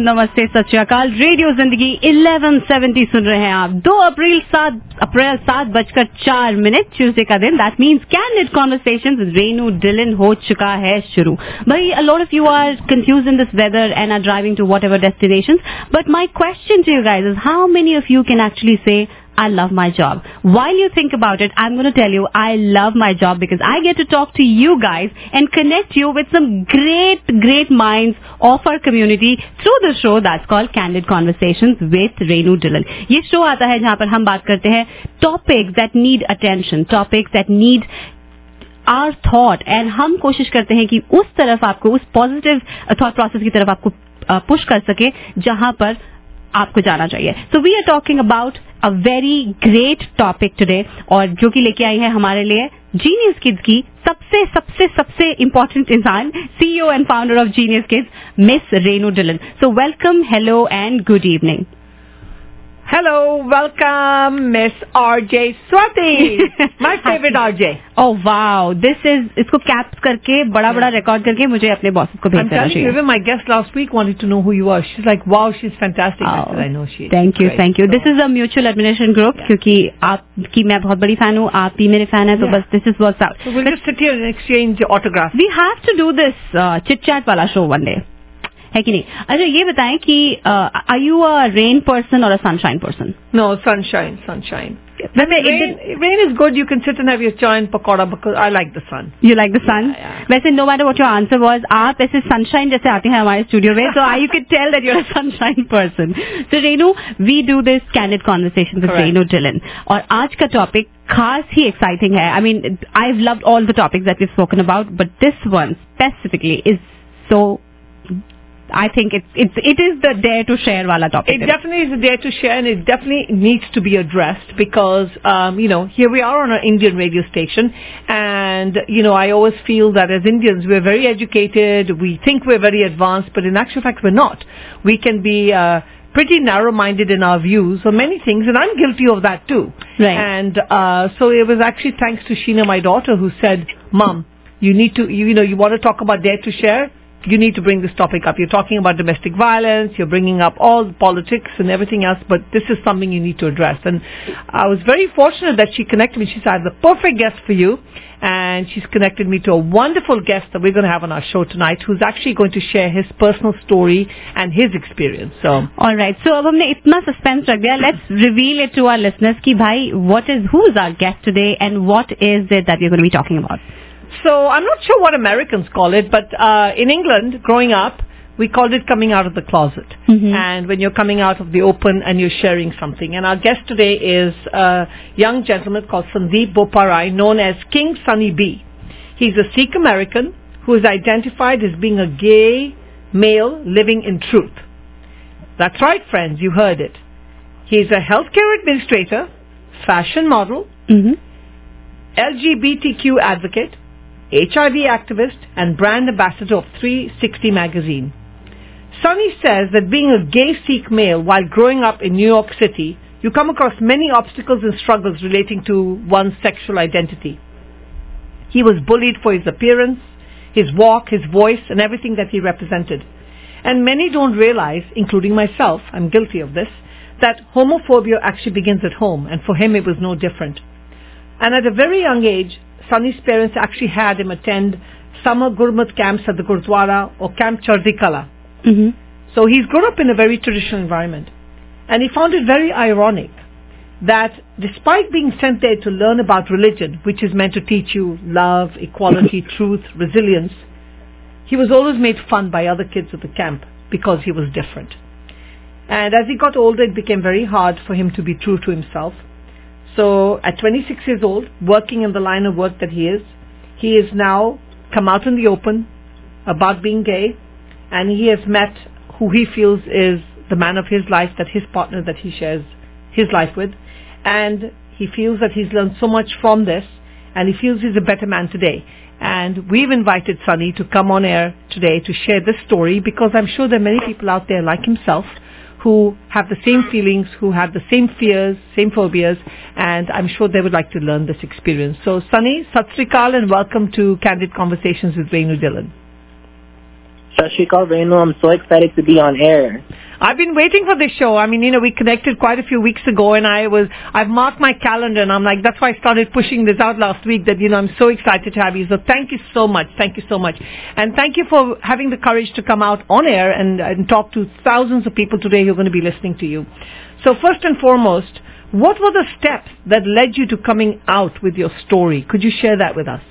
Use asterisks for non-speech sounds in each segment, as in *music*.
नमस्ते, सत रेडियो ज़िंदगी 1170 सुन रहे हैं आप। 2 अप्रैल सात अप्रैल सात बजकर चार मिनट ट्यूजडे का दिन। That means candid conversation Renu Dhillon हो चुका है शुरू। भाई a of you are confuse in this weather and are driving to whatever destination but my question to you guys is how many of you can actually say I love my job. While you think about it, I'm going to tell you I love my job because I get to talk to you guys and connect you with some great, great minds of our community through the show that's called Candid Conversations with Renu Dillon. ये show आता है जहाँ पर हम बात करते हैं topics that need attention, topics that need are thought and हम कोशिश करते हैं कि उस तरफ आपको उस पॉजिटिव थॉट प्रोसेस की तरफ आपको पुश कर सके जहां पर आपको जाना चाहिए। So we are talking about a very great topic today और जो कि लेके आई है हमारे लिए जीनियस किड्स की सबसे सबसे सबसे इंपॉर्टेंट इंसान CEO and founder of genius kids miss Renu Dhillon so welcome hello and good evening Hello, welcome, Miss RJ Swati. *laughs* My favorite RJ. Oh wow, this is इसको कैप्स करके बड़ा बड़ा record करके मुझे अपने बॉस को भेज I'm देना telling you, चाहिए even my guest last week wanted to know who you are. She's like, wow, she's fantastic. I said, I know she is. Thank you Great. Thank you So- this is a mutual admiration group क्योंकि आपकी मैं बहुत बड़ी fan हूँ आप भी मेरे fan है तो Yeah. बस this is work out So we'll just sit here and exchange autographs. We have to do this chit chat वाला शो वन डे है कि नहीं? अच्छा ये बताएँ कि I you a rain person और a sunshine person no sunshine sunshine rain is good you can sit and join pakora because I like the sun you like the sun वैसे no matter what your answer was आप ऐसे sunshine जैसे आते हैं हमारे studio में so I you can tell that you're a sunshine person so Renu we do this candid conversation with Renu Dhillon और आज का टॉपिक खास ही एक्साइटिंग है. I mean I love all the topic that is spoken about but this one specifically is so I think it's it's it is the dare to share wala topic. It definitely is a day to share, and it definitely needs to be addressed because, um, you know, here we are on an Indian radio station, and you know, I always feel that as Indians, we're very educated, we think we're very advanced, but in actual fact, we're not. We can be uh, pretty narrow-minded in our views on many things, and I'm guilty of that too. Right. And uh, so it was actually thanks to Sheena, my daughter, who said, "Mom, you need to, you, you know, you want to talk about dare to share." you need to bring this topic up. You're talking about domestic violence, you're bringing up all the politics and everything else, but this is something you need to address. And I was very fortunate that she connected me. She said, I have the perfect guest for you. And she's connected me to a wonderful guest that we're going to have on our show tonight who's actually going to share his personal story and his experience. So, All right. So अब हमने इतना suspense रख दिया let's reveal it to our listeners कि भाई what is who is our guest today and what is it that you going to be talking about So I'm not sure what Americans call it, but uh, in England, growing up, we called it coming out of the closet. Mhm. And when you're coming out of the open and you're sharing something. And our guest today is a young gentleman called Sandeep Boparai, known as King Sunny B. He's a Sikh American who is identified as being a gay male living in truth. That's right, friends, you heard it. He's a healthcare administrator, fashion model, LGBTQ advocate, HIV activist, and brand ambassador of 360 magazine. Sunny says that being a gay Sikh male while growing up in New York City, you come across many obstacles and struggles relating to one's sexual identity. He was bullied for his appearance, his walk, his voice, and everything that he represented. And many don't realize, including myself, I'm guilty of this, that homophobia actually begins at home, and for him it was no different. And at a very young age, Sunny's parents actually had him attend summer Gurmat camps at the Gurdwara or Camp Chardikala. Mm-hmm. So he's grown up in a very traditional environment. And he found it very ironic that despite being sent there to learn about religion, which is meant to teach you love, equality, *coughs* truth, resilience, he was always made fun by other kids at the camp because he was different. And as he got older, it became very hard for him to be true to himself. So at 26 years old, working in the line of work that he is, he is now come out in the open about being gay and he has met who he feels is the man of his life, that his partner that he shares his life with. And he feels that he's learned so much from this and he feels he's a better man today. And we've invited Sunny to come on air today to share this story because I'm sure there are many people out there like himself who have the same feelings, who have the same fears, same phobias, and I'm sure they would like to learn this experience. So Sunny, Sat Sri Akal and welcome to Candid Conversations with Renu Dillon. Sashikal Renu, I'm so excited to be on air. I've been waiting for this show. I mean, you know, we connected quite a few weeks ago and I was, I've marked my calendar and I'm like, that's why I started pushing this out last week that, you know, I'm so excited to have you. So thank you so much. Thank you so much. And thank you for having the courage to come out on air and, and talk to thousands of people today who are going to be listening to you. So first and foremost, what were the steps that led you to coming out with your story? Could you share that with us?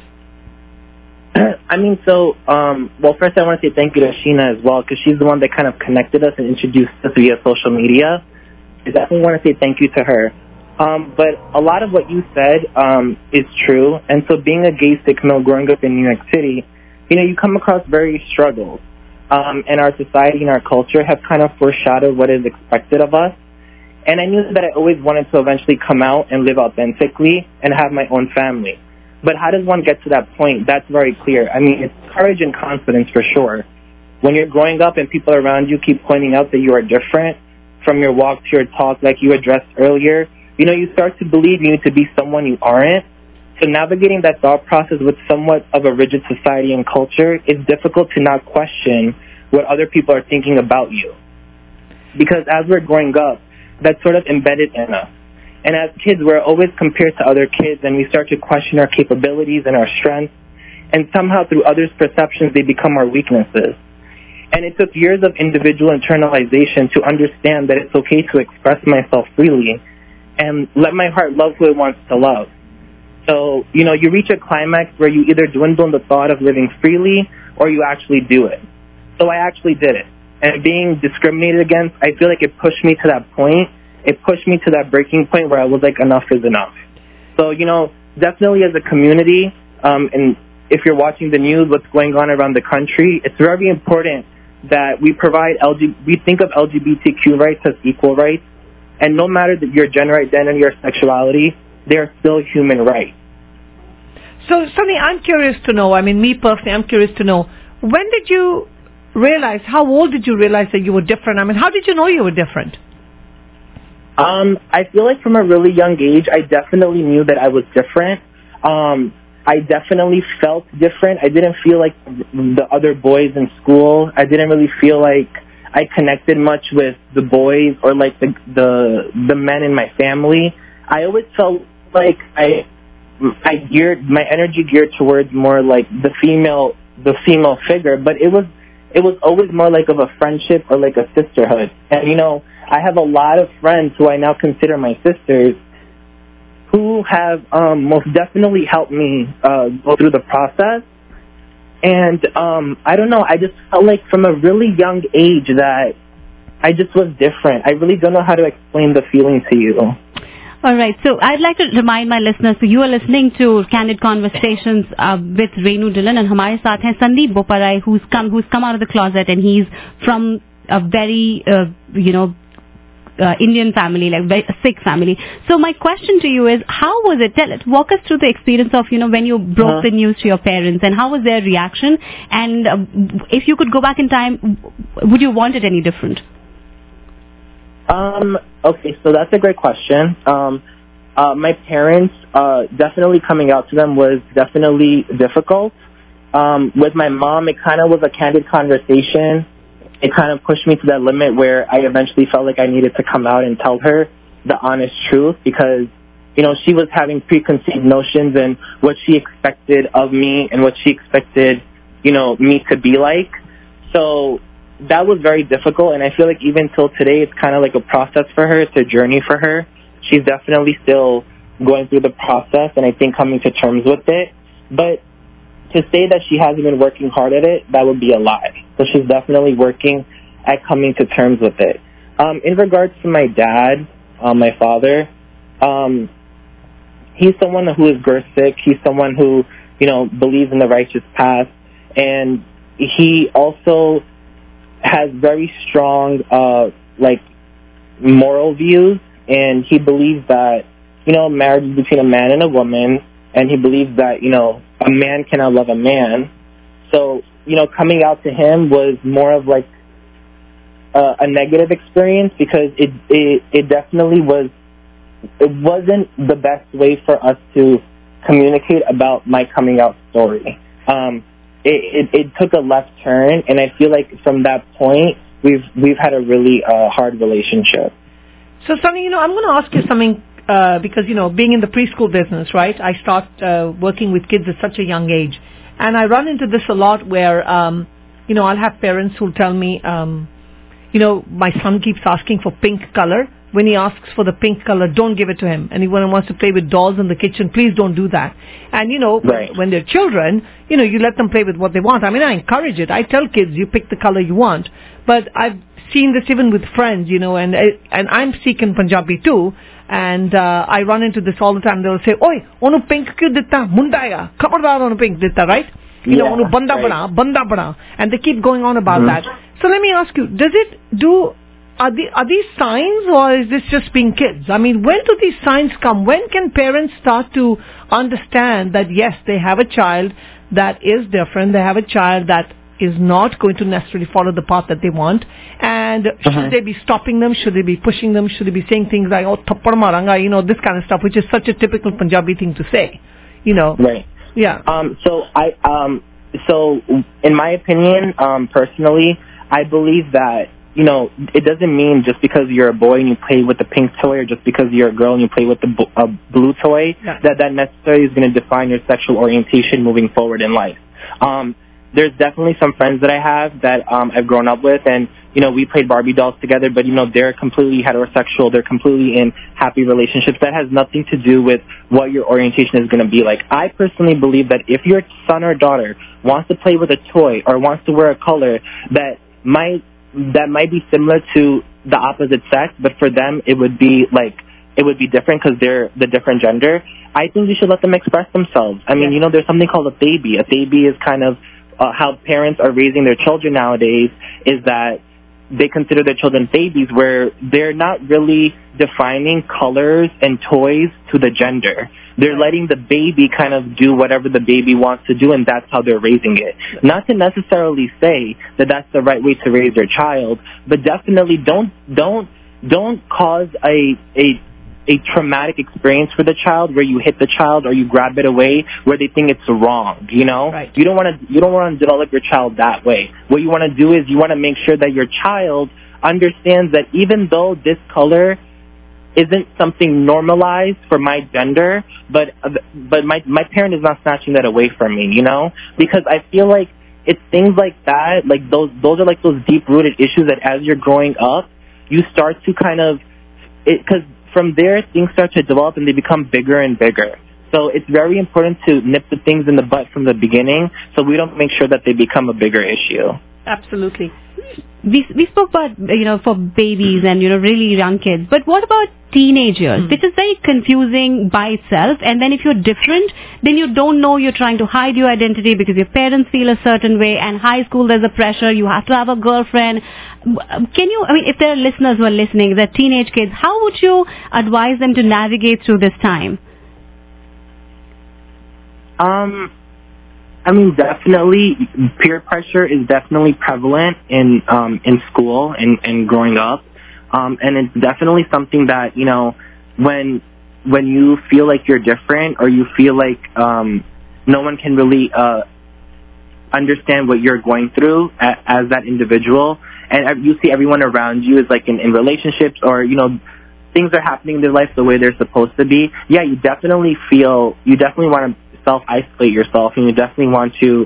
I mean, so, um, well, first I want to say thank you to Sheena as well, because she's the one that kind of connected us and introduced us via social media. I definitely want to say thank you to her. Um, but a lot of what you said um, is true, and so being a gay Sikh male growing up in New York City, you know, you come across various struggles. Um, and our society and our culture have kind of foreshadowed what is expected of us. And I knew that I always wanted to eventually come out and live authentically and have my own family. But how does one get to that point? That's very clear. I mean, it's courage and confidence for sure. When you're growing up and people around you keep pointing out that you are different from your walk to your talk, like you addressed earlier, you know, you start to believe you need to be someone you aren't. So navigating that thought process with somewhat of a rigid society and culture, it's difficult to not question what other people are thinking about you. Because as we're growing up, that's sort of embedded in us. And as kids, we're always compared to other kids, and we start to question our capabilities and our strengths. And somehow, through others' perceptions, they become our weaknesses. And it took years of individual internalization to understand that it's okay to express myself freely and let my heart love who it wants to love. So, you know, you reach a climax where you either dwindle in the thought of living freely or you actually do it. So I actually did it. And being discriminated against, I feel like it pushed me to that point it pushed me to that breaking point where I was like, enough is enough. So, you know, definitely as a community, um, and if you're watching the news, what's going on around the country, it's very important that we provide LG, we think of LGBTQ rights as equal rights, and no matter that your gender identity or sexuality, they are still human rights. So, Sunny, I'm curious to know, I mean, me personally, I'm curious to know, when did you realize, how old did you realize that you were different? I mean, how did you know you were different? Um, I feel like from a really young age, I definitely knew that I was different. Um, I definitely felt different. I didn't feel like the other boys in school. I didn't really feel like I connected much with the boys or like the the the men in my family. I always felt like I I geared my energy geared towards more like the female the female figure, but it was it was always more like of a friendship or like a sisterhood. And you know, I have a lot of friends who I now consider my sisters who have um, most definitely helped me uh, go through the process. And um, I don't know, I just felt like from a really young age that I just was different. I really don't know how to explain the feeling to you. All right. So I'd like to remind my listeners, so you are listening to Candid Conversations uh, with Renu Dillon and Hamare Saath hai Sandeep Boparai, who's come, who's come out of the closet and he's from a very, uh, you know, uh, Indian family, like very, Sikh family. So my question to you is, how was it? Tell it, walk us through the experience of you know when you broke uh-huh. the news to your parents, and how was their reaction? And uh, if you could go back in time, would you want it any different? Um, okay, so that's a great question. Um, uh, my parents, uh, definitely coming out to them was definitely difficult. Um, with my mom, it kind of was a candid conversation. It kind of pushed me to that limit where I eventually felt like I needed to come out and tell her the honest truth because, you know, she was having preconceived notions and what she expected of me and what she expected, you know, me to be like. So that was very difficult and I feel like even till today it's kind of like a process for her, it's a journey for her. She's definitely still going through the process and I think coming to terms with it. But to say that she hasn't been working hard at it, that would be a lie. So she's definitely working at coming to terms with it. Um, in regards to my dad, uh, my father, um, he's someone who is Sikh. He's someone who, you know, believes in the righteous path. And he also has very strong, uh, like, moral views. And he believes that, you know, marriage is between a man and a woman. And he believes that, you know, a man cannot love a man. So, you know, coming out to him was more of like a, a negative experience because it, it it definitely was it wasn't the best way for us to communicate about my coming out story. Um, it, it, it took a left turn, and I feel like from that point, we've we've had a really uh, hard relationship. So, Sunny, you know, I'm going to ask you something uh, because you know, being in the preschool business, right? I start uh, working with kids at such a young age, and I run into this a lot where, um, you know, I'll have parents who'll tell me, um, you know, my son keeps asking for pink color. When he asks for the pink color, don't give it to him. And when he wants to play with dolls in the kitchen, please don't do that. And you know, Right. when they're children, you know, you let them play with what they want. I mean, I encourage it. I tell kids, you pick the color you want. But I've seen this even with friends, you know, and and I'm Sikh in Punjabi too. And uh, I run into this all the time. They'll say, "Oi, onu pink kyun ditta? Mundaya, khabardar onu pink ditta, right? You know, Yeah, onu banda right. bana, banda bana." And they keep going on about Mhm. that. So let me ask you, does it do are, the, are these signs or is this just being kids? I mean, when do these signs come? When can parents start to understand that yes, they have a child that is different, they have a child that is not going to necessarily follow the path that they want, and should Mhm. they be stopping them? Should they be pushing them? Should they be saying things like, oh, thappad maranga, you know, this kind of stuff, which is such a typical Punjabi thing to say, you know? Right. Yeah. Um, so I um, so in my opinion, um, personally, I believe that you know it doesn't mean just because you're a boy and you play with the pink toy, or just because you're a girl and you play with the b- uh, blue toy, Yeah. that that necessarily is going to define your sexual orientation moving forward in life. Um, there's definitely some friends that I have that um, I've grown up with, and you know we played Barbie dolls together, but you know they're completely heterosexual. They're completely in happy relationships. That has nothing to do with what your orientation is going to be like. I personally believe that if your son or daughter wants to play with a toy or wants to wear a color that might that might be similar to the opposite sex, but for them it would be like it would be different because they're the different gender. I think you should let them express themselves. I mean, you know, there's something called a theyby. A theyby is kind of uh, how parents are raising their children nowadays. Is that they consider their children theybies, where they're not really defining colors and toys to the gender. They're letting the baby kind of do whatever the baby wants to do, and that's how they're raising it. Not to necessarily say that that's the right way to raise your child, but definitely don't don't don't cause a a a traumatic experience for the child where you hit the child or you grab it away where they think it's wrong you know? Right. you don't want to you don't want to develop your child that way. What you want to do is you want to make sure that your child understands that even though this color isn't something normalized for my gender but but my my parent is not snatching that away from me you know? Because i feel like it's things like that like those those are like those deep rooted issues that as you're growing up you start to kind of it because from there things start to develop and they become bigger and bigger. So it's very important to nip the things in the butt from the beginning so we don't make sure that they become a bigger issue. Absolutely. we we spoke about you know for babies and you know really young kids but what about teenagers which is very confusing by itself. And then if you're different then you don't know you're trying to hide your identity because your parents feel a certain way. And high school there's a pressure. You have to have a girlfriend. Can you i mean if there are listeners who are listening they're teenage kids how would you advise them to navigate through this time? Um, I mean, definitely, peer pressure is definitely prevalent in um, in school and, and growing up, um, and it's definitely something that you know when when you feel like you're different or you feel like um, no one can really uh, understand what you're going through a, as that individual, and you see everyone around you is like in, in relationships or you know things are happening in their life the way they're supposed to be. Yeah, you definitely feel you definitely want to self isolate yourself and you definitely want to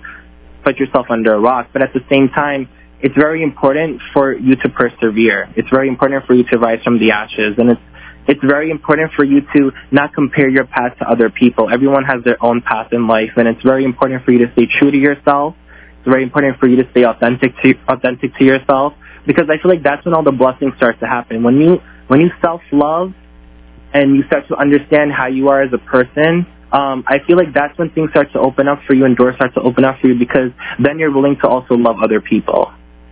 put yourself under a rock. But at the same time, it's very important for you to persevere. It's very important for you to rise from the ashes, and it's it's very important for you to not compare your path to other people. Everyone has their own path in life, and it's very important for you to stay true to yourself. It's very important for you to stay authentic to authentic to yourself because I feel like that's when all the blessings start to happen. When you when you self love and you start to understand how you are as a person, um, I feel like that's when things start to open up for you and doors start to open up for you because then you're willing to also love other people.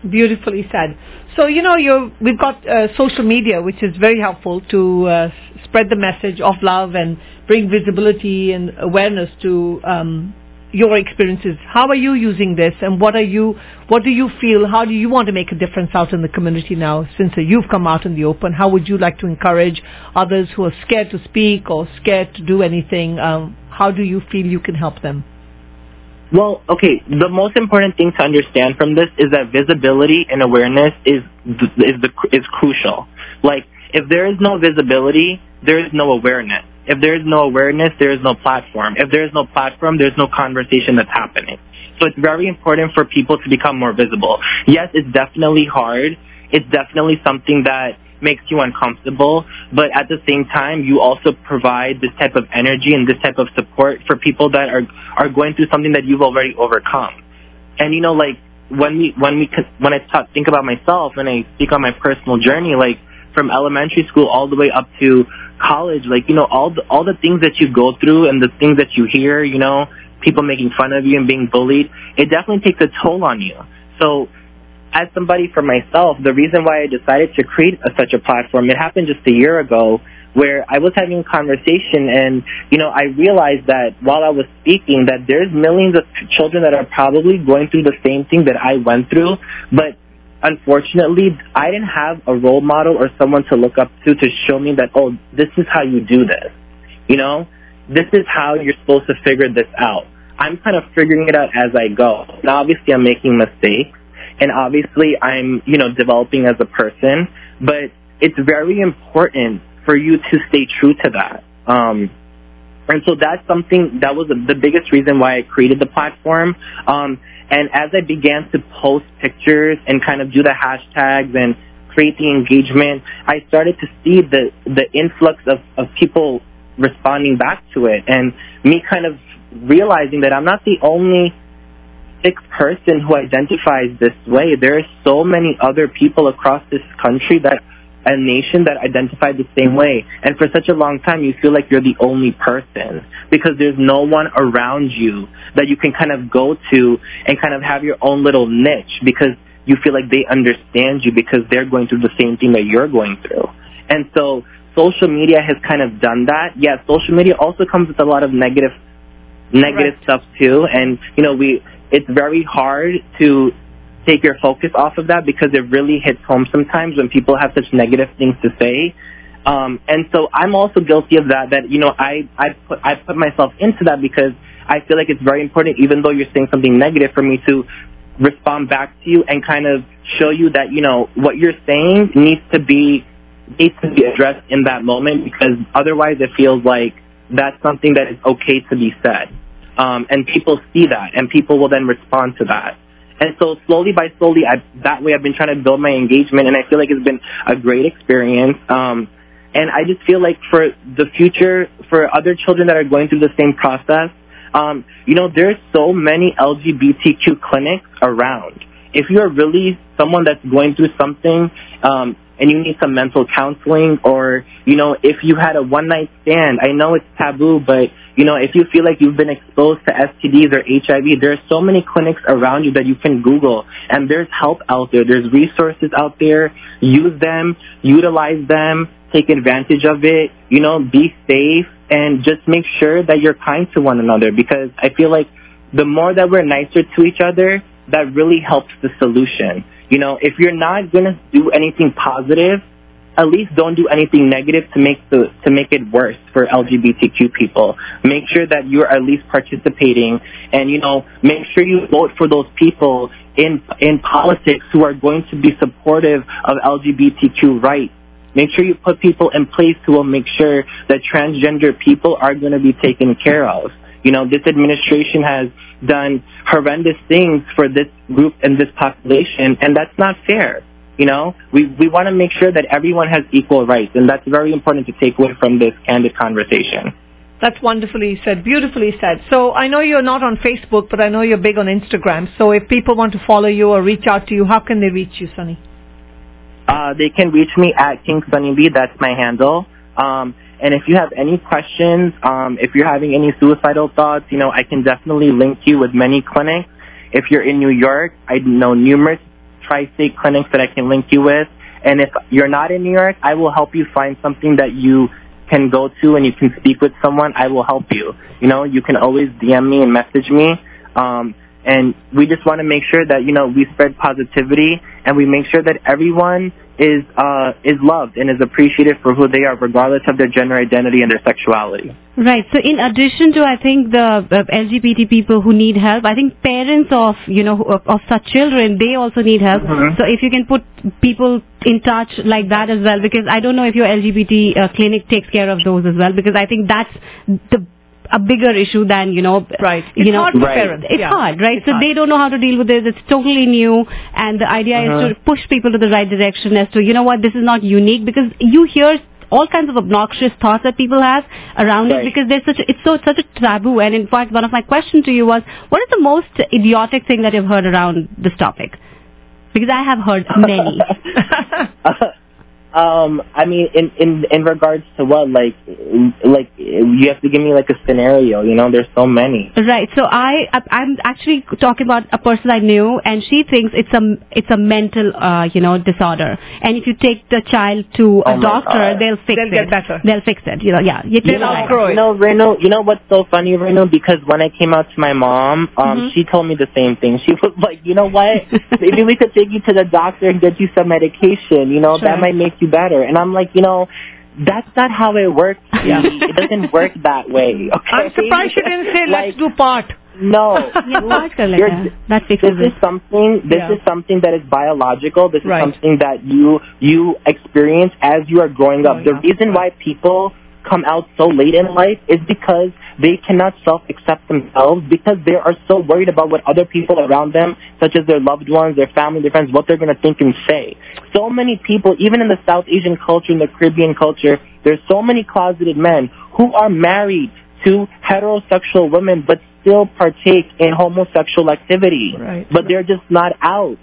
Beautifully said. So you know, you we've got uh, social media, which is very helpful to uh, spread the message of love and bring visibility and awareness to um, your experiences. How are you using this, and what are you? What do you feel? How do you want to make a difference out in the community now? Since uh, you've come out in the open, how would you like to encourage others who are scared to speak or scared to do anything? Um, how do you feel you can help them? Well, okay. The most important thing to understand from this is that visibility and awareness is is the is crucial. Like if there is no visibility, there is no awareness. If there is no awareness, there is no platform. If there is no platform, there's no conversation that's happening. So it's very important for people to become more visible. Yes, it's definitely hard. It's definitely something that makes you uncomfortable, but at the same time, you also provide this type of energy and this type of support for people that are are going through something that you've already overcome. And you know, like when we when we when I talk, think about myself and I speak on my personal journey, like from elementary school all the way up to college, like you know, all the all the things that you go through and the things that you hear, you know, people making fun of you and being bullied, it definitely takes a toll on you. So as somebody for myself, the reason why I decided to create a, such a platform, it happened just a year ago where I was having a conversation and, you know, I realized that while I was speaking that there's millions of children that are probably going through the same thing that I went through, but unfortunately, I didn't have a role model or someone to look up to to show me that, oh, this is how you do this. You know, this is how you're supposed to figure this out. I'm kind of figuring it out as I go. Now, obviously, I'm making mistakes and obviously I'm, you know, developing as a person, but it's very important for you to stay true to that. Um, and so that's something that was the biggest reason why I created the platform. Um, and as I began to post pictures and kind of do the hashtags and create the engagement, I started to see the the influx of, of people responding back to it, and me kind of realizing that I'm not the only person who identifies this way. There are so many other people across this country that a nation that identify the same way. And for such a long time, you feel like you're the only person because there's no one around you that you can kind of go to and kind of have your own little niche because you feel like they understand you because they're going through the same thing that you're going through. And so social media has kind of done that. Yeah, social media also comes with a lot of negative negative right. stuff too. And you know, we it's very hard to take your focus off of that because it really hits home sometimes when people have such negative things to say. Um, and so I'm also guilty of that. That you know, I I put I put myself into that because I feel like it's very important, even though you're saying something negative, for me to respond back to you and kind of show you that you know what you're saying needs to be needs to be addressed in that moment because otherwise it feels like that's something that is okay to be said. Um, and people see that, and people will then respond to that. And so slowly by slowly, I, that way I've been trying to build my engagement, and I feel like it's been a great experience. Um, and I just feel like for the future, for other children that are going through the same process, um, you know, there's so many LGBTQ clinics around. If you're really someone that's going through something, um, and you need some mental counseling or, you know, if you had a one night stand, I know it's taboo, but, you know, if you feel like you've been exposed to STDs or HIV, there are so many clinics around you that you can Google and there's help out there. There's resources out there. Use them, utilize them, take advantage of it, you know, be safe and just make sure that you're kind to one another because I feel like the more that we're nicer to each other, that really helps the solution. You know, if you're not going to do anything positive, at least don't do anything negative to make the to make it worse for LGBTQ people. Make sure that you're at least participating, and you know, make sure you vote for those people in in politics who are going to be supportive of LGBTQ rights. Make sure you put people in place who will make sure that transgender people are going to be taken care of. You know, this administration has done horrendous things for this group and this population, and that's not fair. You know, we, we want to make sure that everyone has equal rights, and that's very important to take away from this candid conversation. That's wonderfully said, beautifully said. So I know you're not on Facebook, but I know you're big on Instagram. So if people want to follow you or reach out to you, how can they reach you, Sunny? Uh, they can reach me at King Sunny B. That's my handle. Um, and if you have any questions, um, if you're having any suicidal thoughts, you know, I can definitely link you with many clinics. If you're in New York, I know numerous tri-state clinics that I can link you with. And if you're not in New York, I will help you find something that you can go to and you can speak with someone. I will help you. You know, you can always DM me and message me. Um, and we just want to make sure that you know we spread positivity and we make sure that everyone is uh, is loved and is appreciated for who they are, regardless of their gender identity and their sexuality. Right. So, in addition to, I think the uh, LGBT people who need help, I think parents of you know of, of such children they also need help. Mhm. So, if you can put people in touch like that as well, because I don't know if your LGBT uh, clinic takes care of those as well, because I think that's the a bigger issue than you know Right. you It's know hard Right. parents. it's yeah. hard, right? It's so hard. they don't know how to deal with this It's totally new, and the idea Uh-huh. is to push people to the right direction as to you know what this is not unique because you hear all kinds of obnoxious thoughts that people have around it because there's such a, it's so such a taboo. And in fact, one of my questions to you was, what is the most idiotic thing that you've heard around this topic? Because I have heard many. *laughs* *laughs* um, I mean, in in in regards to what, like, like you have to give me like a scenario. You know, there's so many. Right. So I, I- I'm actually talking about a person I knew, and she thinks it's a it's a mental, uh, you know, disorder. And if you take the child to a Oh my doctor, God. they'll fix They'll it. get better. They'll fix it. You know, yeah. You They'll take it like- outgrow it. You know, Renu. You know what's so funny, Renu? Because when I came out to my mom, um, Mhm. she told me the same thing. She was like, you know what? *laughs* Maybe we could take you to the doctor and get you some medication. You know, Sure. that might make you better. And I'm like, you know, that's not how it works. *laughs* Yeah. it doesn't work that way. Okay? I'm surprised you didn't say let's do part. No, *laughs* that this is something. This yeah. is something that is biological. This is something that you you experience as you are growing up. Oh, the reason why people come out so late in life is because they cannot self-accept themselves because they are so worried about what other people around them, such as their loved ones, their family, their friends, what they're going to think and say. So many people, even in the South Asian culture, in the Caribbean culture, there's so many closeted men who are married to heterosexual women but still partake in homosexual activity. Right. But they're just not out.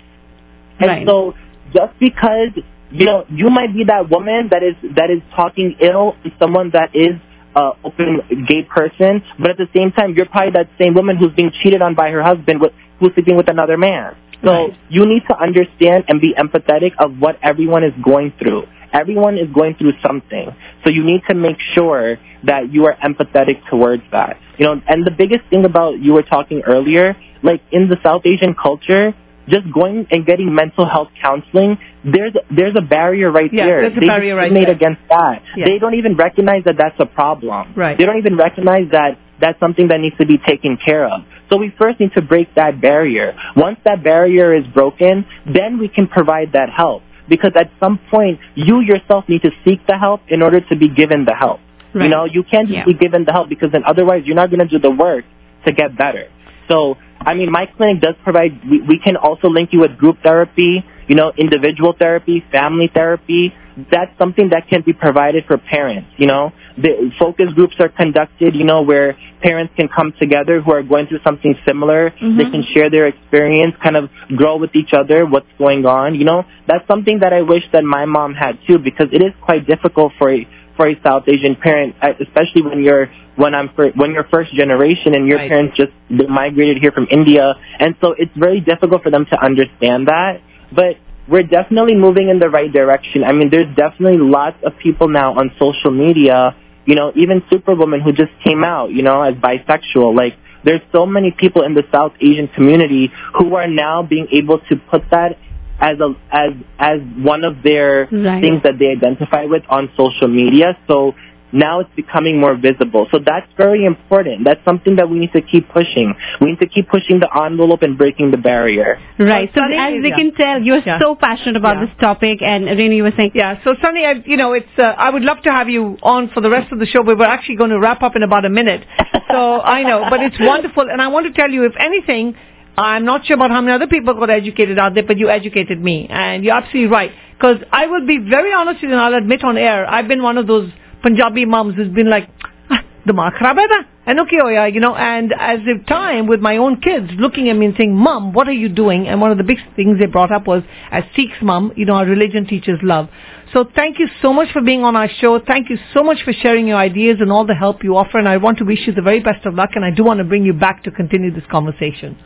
And Right. so just because you know you might be that woman that is that is talking ill to someone that is uh, open gay person, but at the same time you're probably that same woman who's being cheated on by her husband with who's sleeping with another man. So Right. you need to understand and be empathetic of what everyone is going through. Everyone is going through something. So you need to make sure that you are empathetic towards that. You know, and the biggest thing about you were talking earlier, like in the South Asian culture, just going and getting mental health counseling, there's there's a barrier right Yeah, there. there's a they barrier right there. against that. Yeah. They don't even recognize that that's a problem. Right. They don't even recognize that that's something that needs to be taken care of. So we first need to break that barrier. Once that barrier is broken, then we can provide that help. Because at some point, you yourself need to seek the help in order to be given the help. Right. You know, you can't just Yeah. be given the help because then otherwise you're not going to do the work to get better. So, I mean, my clinic does provide, we, we can also link you with group therapy, you know, individual therapy, family therapy. That's something that can be provided for parents, you know. The focus groups are conducted, you know, where parents can come together who are going through something similar. They Mhm. can share their experience, kind of grow with each other, what's going on, you know. That's something that I wish that my mom had too because it is quite difficult for a, for a South Asian parent, uh, especially when you're when I'm fir- when you're first generation and your Right. parents just migrated here from India, and so it's very difficult for them to understand that. But we're definitely moving in the right direction. I mean, there's definitely lots of people now on social media, you know, even Superwoman who just came out, you know, as bisexual. Like, there's so many people in the South Asian community who are now being able to put that as a as as one of their Right. things that they identify with on social media. So now it's becoming more visible. So that's very important. That's something that we need to keep pushing. We need to keep pushing the envelope and breaking the barrier. Right. So Sunny as we yeah. can tell, you're Yeah. so passionate about Yeah. this topic, and Renu, you were saying, Yeah, so Sunny, I, you know, it's uh, I would love to have you on for the rest of the show, but we're actually going to wrap up in about a minute. So I know, but it's wonderful, and I want to tell you, if anything, I'm not sure about how many other people got educated out there, but you educated me. And you're absolutely right. Because I will be very honest with you, and I'll admit on air, I've been one of those Punjabi moms who's been like, ah, the kharab and okay oh yeah you know and as if time with my own kids looking at me and saying mom what are you doing? And one of the big things they brought up was as Sikhs mom you know our religion teaches love. So thank you so much for being on our show. Thank you so much for sharing your ideas and all the help you offer and I want to wish you the very best of luck and I do want to bring you back to continue this conversation.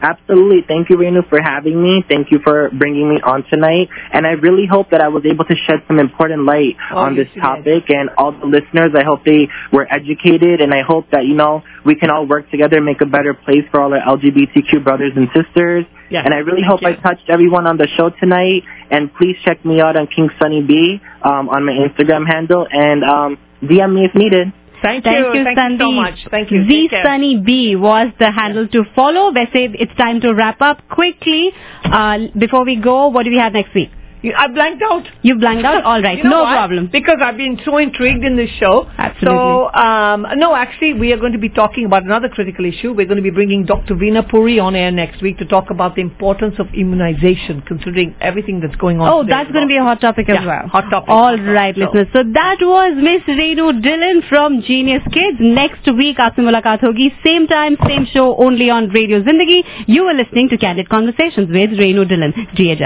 Absolutely. Thank you, Renu, for having me. Thank you for bringing me on tonight. And I really hope that I was able to shed some important light Oh, on this topic. And all the listeners, I hope they were educated. And I hope that, you know, we can all work together and make a better place for all our LGBTQ brothers and sisters. Yes, and I really thank hope you. I touched everyone on the show tonight. And please check me out on King Sunny B um, on my Instagram handle. And um, DM me if needed. Thank, Thank you, Thank Sandeep. you so much. Thank you. Z Sunny B was the handle to follow. वैसे it's time to wrap up quickly. Uh, before we go, what do we have next week? I blanked out. You blanked out? All right. *laughs* You know no why? problem. Because I've been so intrigued in this show. Absolutely. So, um, no, actually, we are going to be talking about another critical issue. We're going to be bringing Dr. Veena Puri on air next week to talk about the importance of immunization, considering everything that's going on. Oh, that's going to be a hot topic as yeah, well. Hot topic. All right, so. listeners. So that was Miss Renu Dillon from Genius Kids. Next week, aapse mulaqat hogi. Same time, same show, only on Radio Zindagi. You are listening to Candid Conversations with Renu Dillon. Dear